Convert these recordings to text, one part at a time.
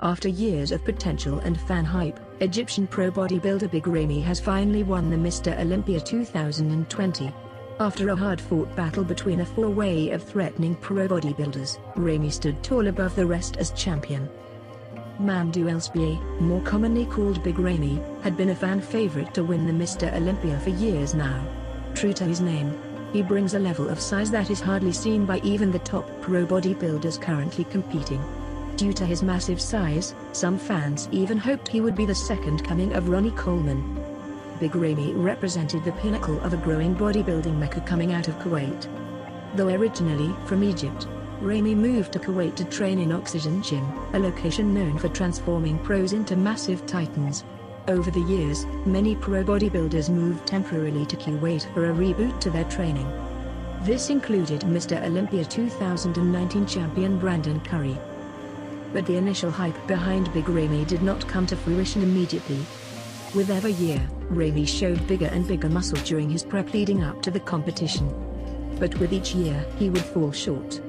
After years of potential and fan hype, Egyptian pro bodybuilder Big Ramy has finally won the Mr. Olympia 2020. After a hard-fought battle between a four-way of threatening pro bodybuilders, Ramy stood tall above the rest as champion. Mamdouh Elssbiay, more commonly called Big Ramy, had been a fan favorite to win the Mr. Olympia for years now. True to his name, he brings a level of size that is hardly seen by even the top pro bodybuilders currently competing. Due to his massive size, some fans even hoped he would be the second coming of Ronnie Coleman. Big Ramy represented the pinnacle of a growing bodybuilding mecca coming out of Kuwait. Though originally from Egypt, Ramy moved to Kuwait to train in Oxygen Gym, a location known for transforming pros into massive titans. Over the years, many pro bodybuilders moved temporarily to Kuwait for a reboot to their training. This included Mr. Olympia 2019 champion Brandon Curry, but the initial hype behind Big Ramy did not come to fruition immediately. With every year, Ramy showed bigger and bigger muscle during his prep leading up to the competition. But with each year, he would fall short.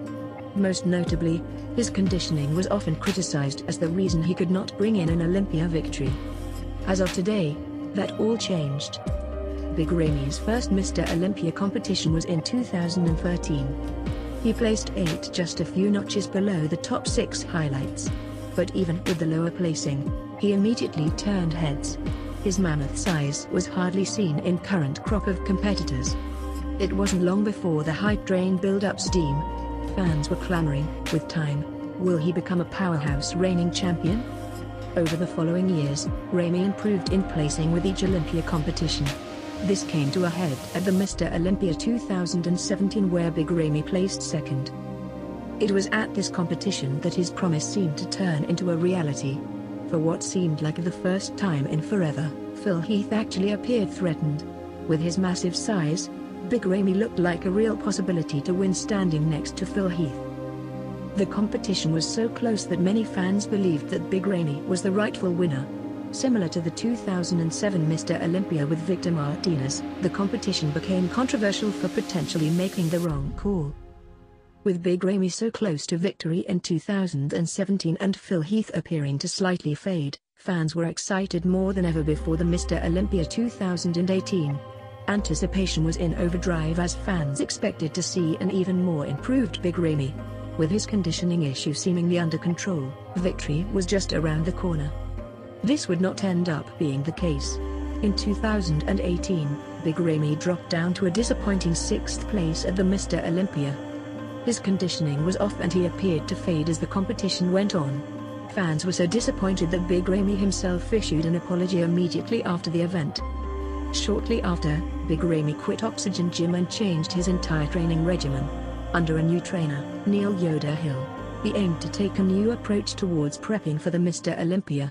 Most notably, his conditioning was often criticized as the reason he could not bring in an Olympia victory. As of today, that all changed. Big Ramy's first Mr. Olympia competition was in 2013. He placed 8 just a few notches below the top 6 highlights. But even with the lower placing, he immediately turned heads. His mammoth size was hardly seen in current crop of competitors. It wasn't long before the hype train built up steam. Fans were clamoring, with time, will he become a powerhouse reigning champion? Over the following years, Ramy improved in placing with each Olympia competition. This came to a head at the Mr. Olympia 2017 where Big Ramy placed second. It was at this competition that his promise seemed to turn into a reality. For what seemed like the first time in forever, Phil Heath actually appeared threatened. With his massive size, Big Ramy looked like a real possibility to win standing next to Phil Heath. The competition was so close that many fans believed that Big Ramy was the rightful winner. Similar to the 2007 Mr. Olympia with Victor Martinez, the competition became controversial for potentially making the wrong call. With Big Ramy so close to victory in 2017 and Phil Heath appearing to slightly fade, fans were excited more than ever before the Mr. Olympia 2018. Anticipation was in overdrive as fans expected to see an even more improved Big Ramy. With his conditioning issue seemingly under control, victory was just around the corner. This would not end up being the case. In 2018, Big Ramy dropped down to a disappointing sixth place at the Mr. Olympia. His conditioning was off and he appeared to fade as the competition went on. Fans were so disappointed that Big Ramy himself issued an apology immediately after the event. Shortly after, Big Ramy quit Oxygen Gym and changed his entire training regimen. Under a new trainer, Neil Yoda Hill, he aimed to take a new approach towards prepping for the Mr. Olympia.